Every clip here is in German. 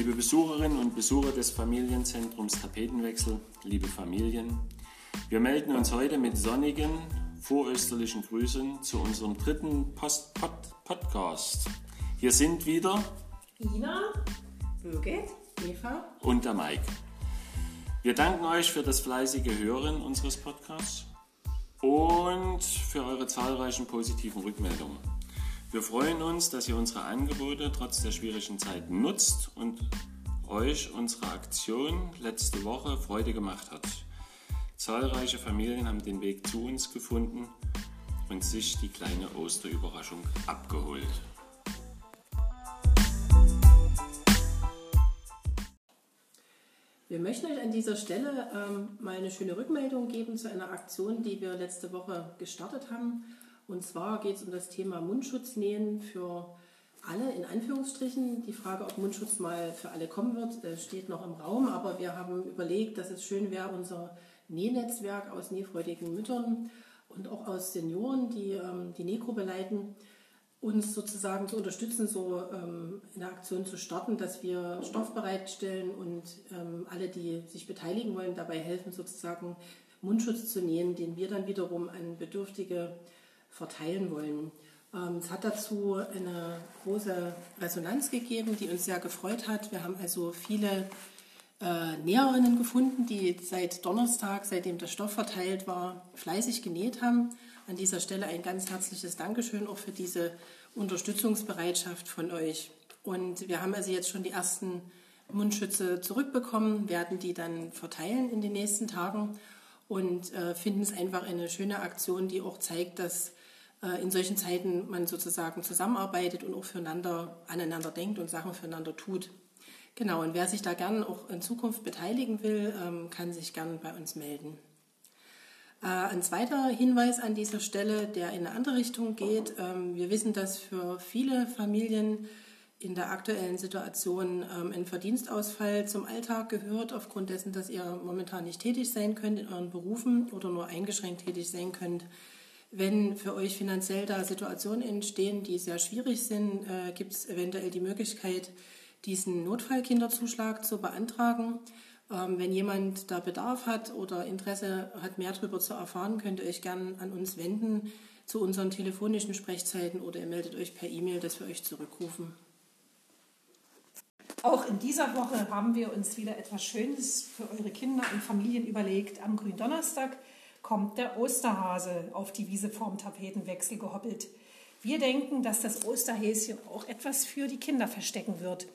Liebe Besucherinnen und Besucher des Familienzentrums Tapetenwechsel, liebe Familien, wir melden uns heute mit sonnigen, vorösterlichen Grüßen zu unserem dritten Post -Pod Podcast. Hier sind wieder Ina, Birgit, Eva und der Mike. Wir danken euch für das fleißige Hören unseres Podcasts und für eure zahlreichen positiven Rückmeldungen. Wir freuen uns, dass ihr unsere Angebote trotz der schwierigen Zeit nutzt und euch unsere Aktion letzte Woche Freude gemacht hat. Zahlreiche Familien haben den Weg zu uns gefunden und sich die kleine Osterüberraschung abgeholt. Wir möchten euch an dieser Stelle ähm, mal eine schöne Rückmeldung geben zu einer Aktion, die wir letzte Woche gestartet haben. Und zwar geht es um das Thema Mundschutznähen für alle, in Anführungsstrichen. Die Frage, ob Mundschutz mal für alle kommen wird, äh, steht noch im Raum. Aber wir haben überlegt, dass es schön wäre, unser Nähnetzwerk aus nähfreudigen Müttern und auch aus Senioren, die ähm, die Nähgruppe leiten, uns sozusagen zu unterstützen, so ähm, in der Aktion zu starten, dass wir Stoff bereitstellen und ähm, alle, die sich beteiligen wollen, dabei helfen, sozusagen Mundschutz zu nähen, den wir dann wiederum an Bedürftige verteilen wollen. Ähm, es hat dazu eine große Resonanz gegeben, die uns sehr gefreut hat. Wir haben also viele äh, Näherinnen gefunden, die seit Donnerstag, seitdem der Stoff verteilt war, fleißig genäht haben. An dieser Stelle ein ganz herzliches Dankeschön auch für diese Unterstützungsbereitschaft von euch. Und wir haben also jetzt schon die ersten Mundschütze zurückbekommen, werden die dann verteilen in den nächsten Tagen und äh, finden es einfach eine schöne Aktion, die auch zeigt, dass in solchen Zeiten man sozusagen zusammenarbeitet und auch füreinander aneinander denkt und Sachen füreinander tut. Genau, und wer sich da gern auch in Zukunft beteiligen will, ähm, kann sich gern bei uns melden. Äh, ein zweiter Hinweis an dieser Stelle, der in eine andere Richtung geht. Ähm, wir wissen, dass für viele Familien in der aktuellen Situation ähm, ein Verdienstausfall zum Alltag gehört, aufgrund dessen, dass ihr momentan nicht tätig sein könnt in euren Berufen oder nur eingeschränkt tätig sein könnt. Wenn für euch finanziell da Situationen entstehen, die sehr schwierig sind, äh, gibt es eventuell die Möglichkeit, diesen Notfallkinderzuschlag zu beantragen. Ähm, wenn jemand da Bedarf hat oder Interesse hat, mehr darüber zu erfahren, könnt ihr euch gerne an uns wenden zu unseren telefonischen Sprechzeiten oder ihr meldet euch per E-Mail, dass wir euch zurückrufen. Auch in dieser Woche haben wir uns wieder etwas Schönes für eure Kinder und Familien überlegt. Am Gründonnerstag kommt der Osterhase auf die Wiese vorm Tapetenwechsel gehoppelt. Wir denken, dass das Osterhäschen auch etwas für die Kinder verstecken wird.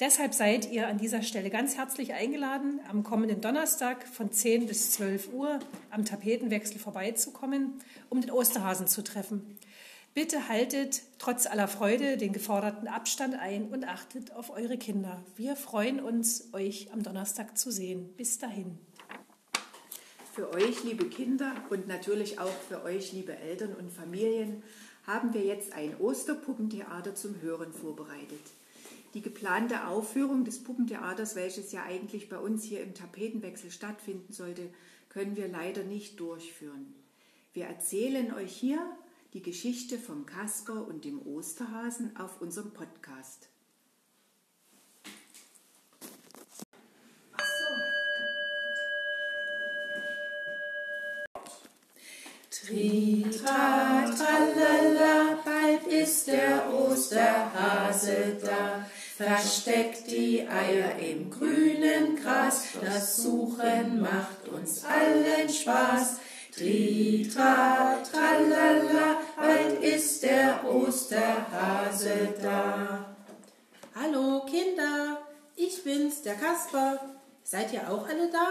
Deshalb seid ihr an dieser Stelle ganz herzlich eingeladen, am kommenden Donnerstag von 10 bis 12 Uhr am Tapetenwechsel vorbeizukommen, um den Osterhasen zu treffen. Bitte haltet trotz aller Freude den geforderten Abstand ein und achtet auf eure Kinder. Wir freuen uns, euch am Donnerstag zu sehen. Bis dahin. Für euch, liebe Kinder und natürlich auch für euch, liebe Eltern und Familien, haben wir jetzt ein Osterpuppentheater zum Hören vorbereitet. Die geplante Aufführung des Puppentheaters, welches ja eigentlich bei uns hier im Tapetenwechsel stattfinden sollte, können wir leider nicht durchführen. Wir erzählen euch hier die Geschichte vom Kasper und dem Osterhasen auf unserem Podcast. Tritra, tralala, bald ist der Osterhase da. Versteckt die Eier im grünen Gras, das Suchen macht uns allen Spaß. Tritra, tralala, bald ist der Osterhase da. Hallo Kinder, ich bin's, der Kasper. Seid ihr auch alle da?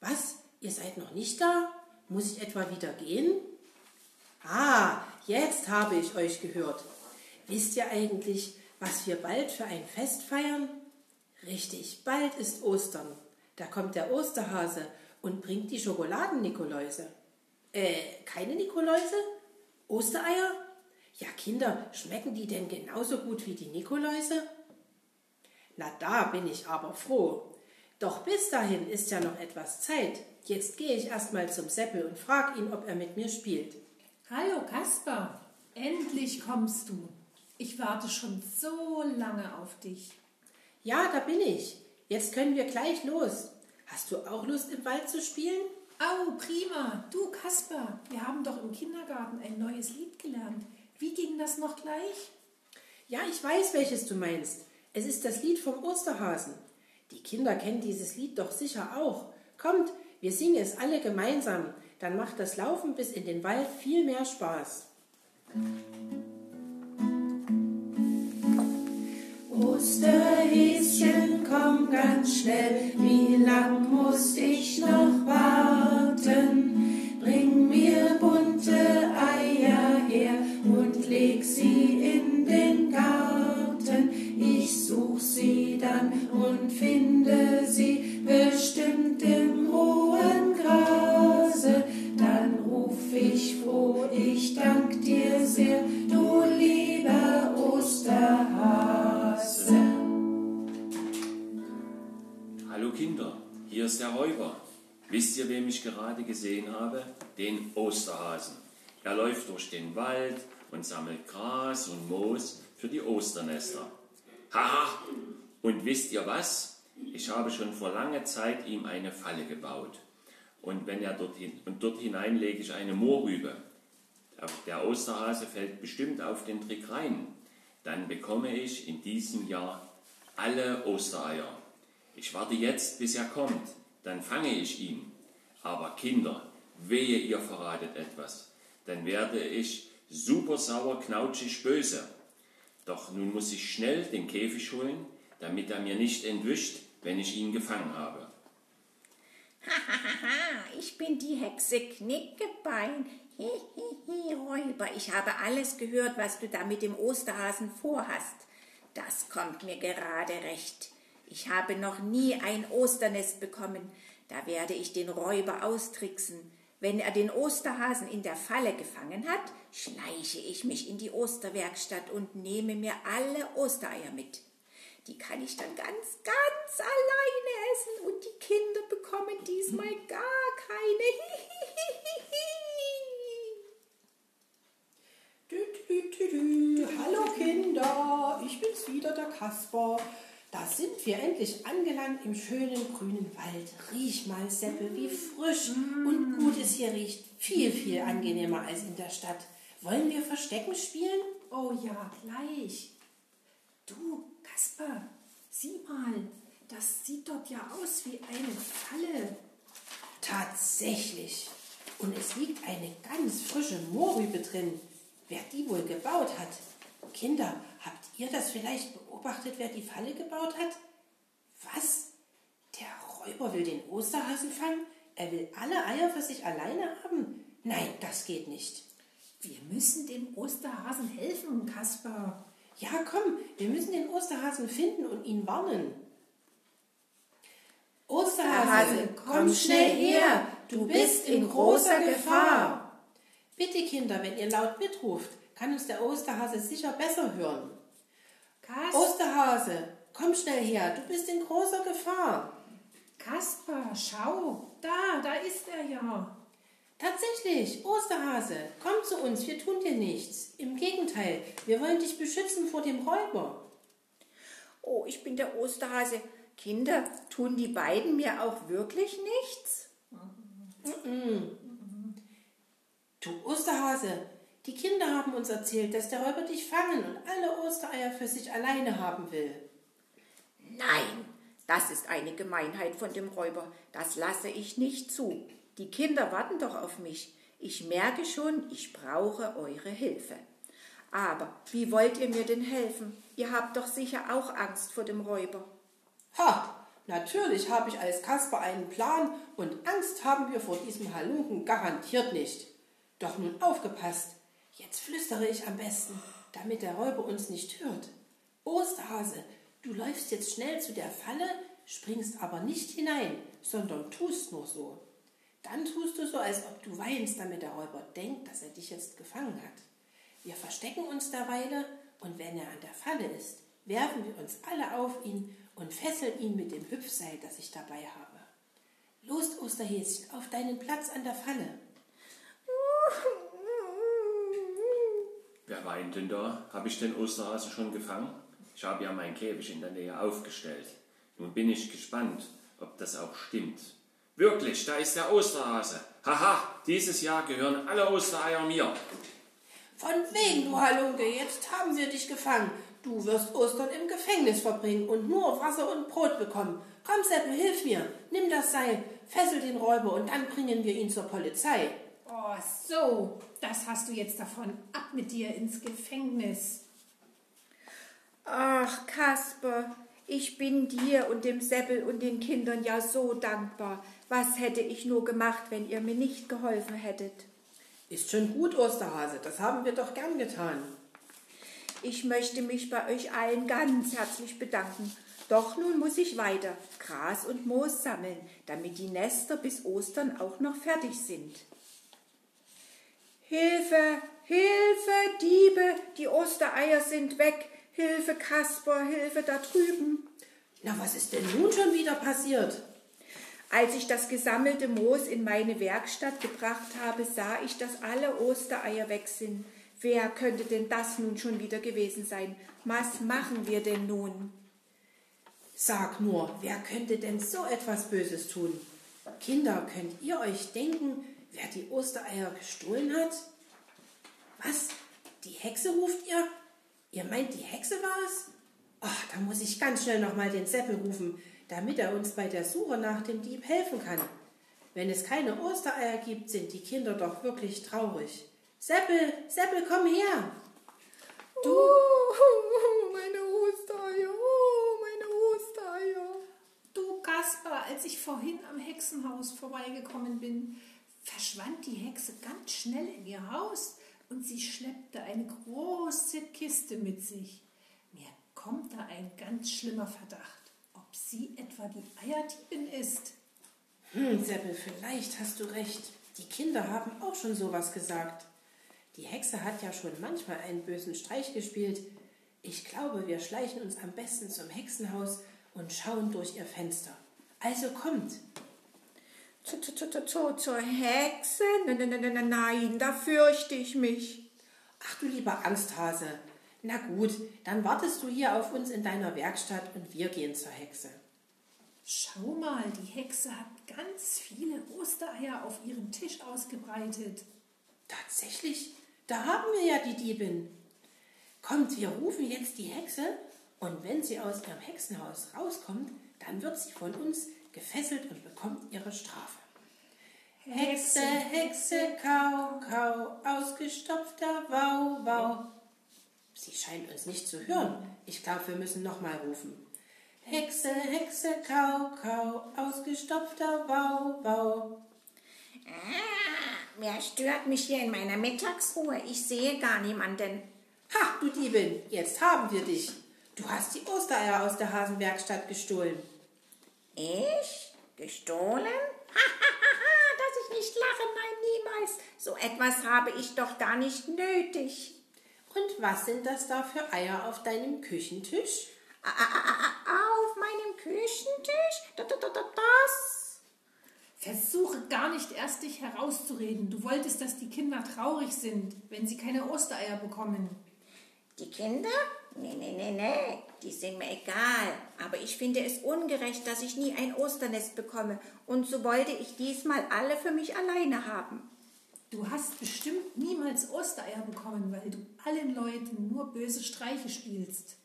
Was? Ihr seid noch nicht da? Muss ich etwa wieder gehen? Ah, jetzt habe ich euch gehört. Wisst ihr eigentlich, was wir bald für ein Fest feiern? Richtig, bald ist Ostern. Da kommt der Osterhase und bringt die Schokoladen-Nikoläuse. Äh, keine Nikoläuse? Ostereier? Ja, Kinder, schmecken die denn genauso gut wie die Nikoläuse? Na, da bin ich aber froh. Doch bis dahin ist ja noch etwas Zeit. Jetzt gehe ich erstmal zum Seppel und frage ihn, ob er mit mir spielt. Hallo Kasper, endlich kommst du. Ich warte schon so lange auf dich. Ja, da bin ich. Jetzt können wir gleich los. Hast du auch Lust, im Wald zu spielen? Au, prima. Du, Kasper, wir haben doch im Kindergarten ein neues Lied gelernt. Wie ging das noch gleich? Ja, ich weiß, welches du meinst. Es ist das Lied vom Osterhasen. Die Kinder kennen dieses Lied doch sicher auch. Kommt, wir singen es alle gemeinsam. Dann macht das Laufen bis in den Wald viel mehr Spaß. Osterhäschen, komm ganz schnell, wie lang muss ich noch warten? Bring mir bunte Eier her und leg sie in den Garten. Such sie dann und finde sie bestimmt im hohen Grase. Dann ruf ich froh, ich dank dir sehr, du lieber Osterhase. Hallo Kinder, hier ist der Räuber. Wisst ihr, wem ich gerade gesehen habe? Den Osterhasen. Er läuft durch den Wald und sammelt Gras und Moos für die Osternester. Haha! Und wisst ihr was? Ich habe schon vor langer Zeit ihm eine Falle gebaut. Und wenn er dorthin, und dort hinein lege ich eine Mohrrübe. Der- Der Osterhase fällt bestimmt auf den Trick rein. Dann bekomme ich in diesem Jahr alle Ostereier. Ich warte jetzt, bis er kommt, dann fange ich ihn. Aber Kinder, wehe ihr verratet etwas, dann werde ich super sauer, knautschig, böse. Doch nun muss ich schnell den Käfig holen, damit er mir nicht entwischt, wenn ich ihn gefangen habe. Hahaha, ich bin die Hexe Knickebein. Hihihi, Räuber, ich habe alles gehört, was du da mit dem Osterhasen vorhast. Das kommt mir gerade recht. Ich habe noch nie ein Osternest bekommen. Da werde ich den Räuber austricksen. Wenn er den Osterhasen in der Falle gefangen hat, schleiche ich mich in die Osterwerkstatt und nehme mir alle Ostereier mit. Die kann ich dann ganz, ganz alleine essen und die Kinder bekommen diesmal gar keine. Dü. Hallo Kinder, ich bin's wieder, der Kasper. Da sind wir endlich angelangt im schönen grünen Wald. Riech mal, Seppel, wie frisch und gut es hier riecht. Viel, viel angenehmer als in der Stadt. Wollen wir Verstecken spielen? Oh ja, gleich. Du, Kasper, sieh mal, das sieht dort ja aus wie eine Falle. Tatsächlich. Und es liegt eine ganz frische Mohrrübe drin. Wer die wohl gebaut hat? Kinder, habt ihr das vielleicht beobachtet, wer die Falle gebaut hat? Was? Der Räuber will den Osterhasen fangen? Er will alle Eier für sich alleine haben? Nein, das geht nicht. Wir müssen dem Osterhasen helfen, Kasper. Ja, komm, wir müssen den Osterhasen finden und ihn warnen. Osterhase, komm schnell her, du bist in großer Gefahr. Bitte, Kinder, wenn ihr laut mitruft, kann uns der Osterhase sicher besser hören. Kas Osterhase, komm schnell her, du bist in großer Gefahr. Kasper, schau, da, da ist er ja. Tatsächlich, Osterhase, komm zu uns, wir tun dir nichts. Im Gegenteil, wir wollen dich beschützen vor dem Räuber. Oh, ich bin der Osterhase. Kinder, tun die beiden mir auch wirklich nichts? Du Osterhase, die Kinder haben uns erzählt, dass der Räuber dich fangen und alle Ostereier für sich alleine haben will. Nein, das ist eine Gemeinheit von dem Räuber. Das lasse ich nicht zu. Die Kinder warten doch auf mich. Ich merke schon, ich brauche eure Hilfe. Aber wie wollt ihr mir denn helfen? Ihr habt doch sicher auch Angst vor dem Räuber. Ha, natürlich habe ich als Kasper einen Plan und Angst haben wir vor diesem Halunken garantiert nicht. Doch nun aufgepasst. Jetzt flüstere ich am besten, damit der Räuber uns nicht hört. Osterhase, du läufst jetzt schnell zu der Falle, springst aber nicht hinein, sondern tust nur so. Dann tust du so, als ob du weinst, damit der Räuber denkt, dass er dich jetzt gefangen hat. Wir verstecken uns derweile und wenn er an der Falle ist, werfen wir uns alle auf ihn und fesseln ihn mit dem Hüpfseil, das ich dabei habe. Los, Osterhäschen, auf deinen Platz an der Falle. Wer weint denn da? Habe ich den Osterhasen schon gefangen? Ich habe ja meinen Käfig in der Nähe aufgestellt. Nun bin ich gespannt, ob das auch stimmt. Wirklich, da ist der Osterhase. Haha, dieses Jahr gehören alle Ostereier mir. Von wegen, du Halunke, jetzt haben wir dich gefangen. Du wirst Ostern im Gefängnis verbringen und nur Wasser und Brot bekommen. Komm, Seppel, hilf mir. Nimm das Seil, fessel den Räuber und dann bringen wir ihn zur Polizei. Oh, so, das hast du jetzt davon. Ab mit dir ins Gefängnis. Ach, Kasper, ich bin dir und dem Seppel und den Kindern ja so dankbar. Was hätte ich nur gemacht, wenn ihr mir nicht geholfen hättet? Ist schon gut, Osterhase, das haben wir doch gern getan. Ich möchte mich bei euch allen ganz herzlich bedanken. Doch nun muss ich weiter Gras und Moos sammeln, damit die Nester bis Ostern auch noch fertig sind. Hilfe, Hilfe, Diebe, die Ostereier sind weg. Hilfe, Kasper, Hilfe da drüben. Na, was ist denn nun schon wieder passiert? Als ich das gesammelte Moos in meine Werkstatt gebracht habe, sah ich, dass alle Ostereier weg sind. Wer könnte denn das nun schon wieder gewesen sein? Was machen wir denn nun? Sag nur, wer könnte denn so etwas Böses tun? Kinder, könnt ihr euch denken, wer die Ostereier gestohlen hat? Was? Die Hexe ruft ihr? Ihr meint, die Hexe war es? Ach, da muss ich ganz schnell nochmal den Seppel rufen, damit er uns bei der Suche nach dem Dieb helfen kann. Wenn es keine Ostereier gibt, sind die Kinder doch wirklich traurig. Seppel, Seppel, komm her! Du, oh, meine Ostereier, oh, meine Ostereier. Du, Kaspar, als ich vorhin am Hexenhaus vorbeigekommen bin, verschwand die Hexe ganz schnell in ihr Haus und sie schleppte eine große Kiste mit sich. Mir kommt da ein ganz schlimmer Verdacht, ob sie etwa die Eierdiebin ist. Hm, Seppel, vielleicht hast du recht. Die Kinder haben auch schon sowas gesagt. Die Hexe hat ja schon manchmal einen bösen Streich gespielt. Ich glaube, wir schleichen uns am besten zum Hexenhaus und schauen durch ihr Fenster. Also kommt. Zu, zu, zu, zu, zur Hexe? Nein, nein, nein, nein, nein, da fürchte ich mich. Ach du lieber Angsthase. Na gut, dann wartest du hier auf uns in deiner Werkstatt und wir gehen zur Hexe. Schau mal, die Hexe hat ganz viele Ostereier auf ihrem Tisch ausgebreitet. Tatsächlich, da haben wir ja die Diebin. Kommt, wir rufen jetzt die Hexe und wenn sie aus ihrem Hexenhaus rauskommt, dann wird sie von uns gefesselt und bekommt ihre Strafe. Hexe, Hexe, kau, kau, ausgestopfter Wau, Wau. Sie scheint uns nicht zu hören. Ich glaube, wir müssen nochmal rufen. Hexe, Hexe, kau, kau, ausgestopfter Wau, Wau. Ah, wer stört mich hier in meiner Mittagsruhe? Ich sehe gar niemanden. Ha, du Diebin, jetzt haben wir dich. Du hast die Ostereier aus der Hasenwerkstatt gestohlen. Ich? Gestohlen? Hahaha, dass ich nicht lache, nein, niemals. So etwas habe ich doch gar nicht nötig. Und was sind das da für Eier auf deinem Küchentisch? Auf meinem Küchentisch? Da- da- da- da- Das? Versuche gar nicht erst dich herauszureden. Du wolltest, dass die Kinder traurig sind, wenn sie keine Ostereier bekommen. Die Kinder? Nee, nee, nee, nee, die sind mir egal. Aber ich finde es ungerecht, dass ich nie ein Osternest bekomme. Und so wollte ich diesmal alle für mich alleine haben. Du hast bestimmt niemals Ostereier bekommen, weil du allen Leuten nur böse Streiche spielst.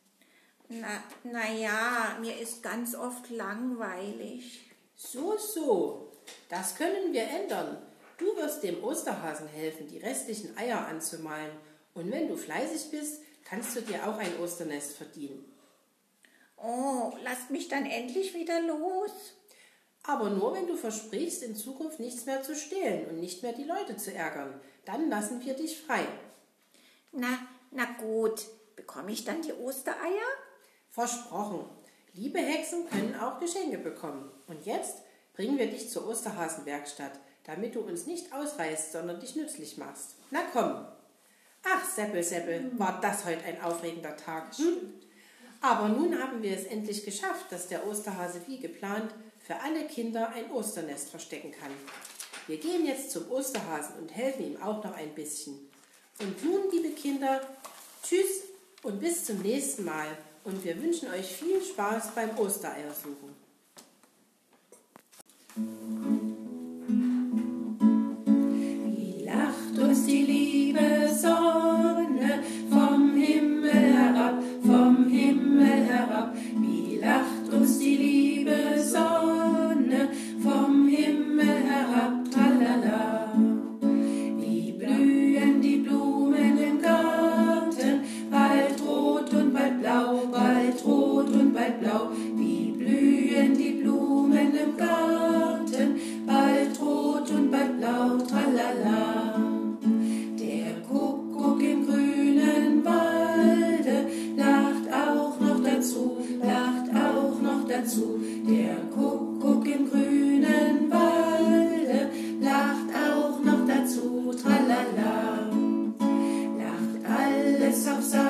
Na, na ja, mir ist ganz oft langweilig. So, so. Das können wir ändern. Du wirst dem Osterhasen helfen, die restlichen Eier anzumalen. Und wenn du fleißig bist, kannst du dir auch ein Osternest verdienen. Oh, lasst mich dann endlich wieder los. Aber nur, wenn du versprichst, in Zukunft nichts mehr zu stehlen und nicht mehr die Leute zu ärgern. Dann lassen wir dich frei. Na, na gut. Bekomme ich dann die Ostereier? Versprochen. Liebe Hexen können auch Geschenke bekommen. Und jetzt bringen wir dich zur Osterhasenwerkstatt, damit du uns nicht ausreißt, sondern dich nützlich machst. Na komm. Ach, Seppel, Seppel, war das heute ein aufregender Tag. Hm? Aber nun haben wir es endlich geschafft, dass der Osterhase wie geplant für alle Kinder ein Osternest verstecken kann. Wir gehen jetzt zum Osterhasen und helfen ihm auch noch ein bisschen. Und nun, liebe Kinder, tschüss und bis zum nächsten Mal. Und wir wünschen euch viel Spaß beim Ostereiersuchen. yourself. So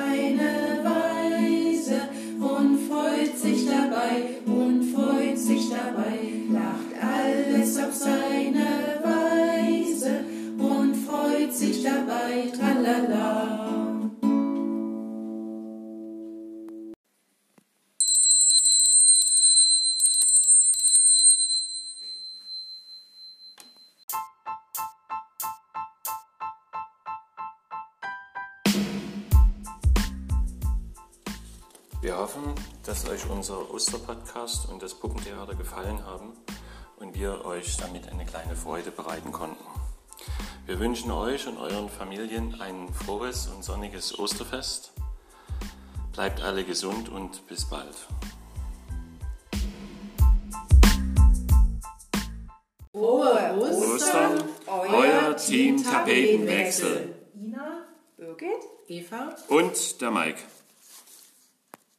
Wir hoffen, dass euch unser Osterpodcast und das Puppentheater gefallen haben und wir euch damit eine kleine Freude bereiten konnten. Wir wünschen euch und euren Familien ein frohes und sonniges Osterfest. Bleibt alle gesund und bis bald. Frohe Ostern, euer Team Tapetenwechsel. Ina, Birgit, Eva und der Mike.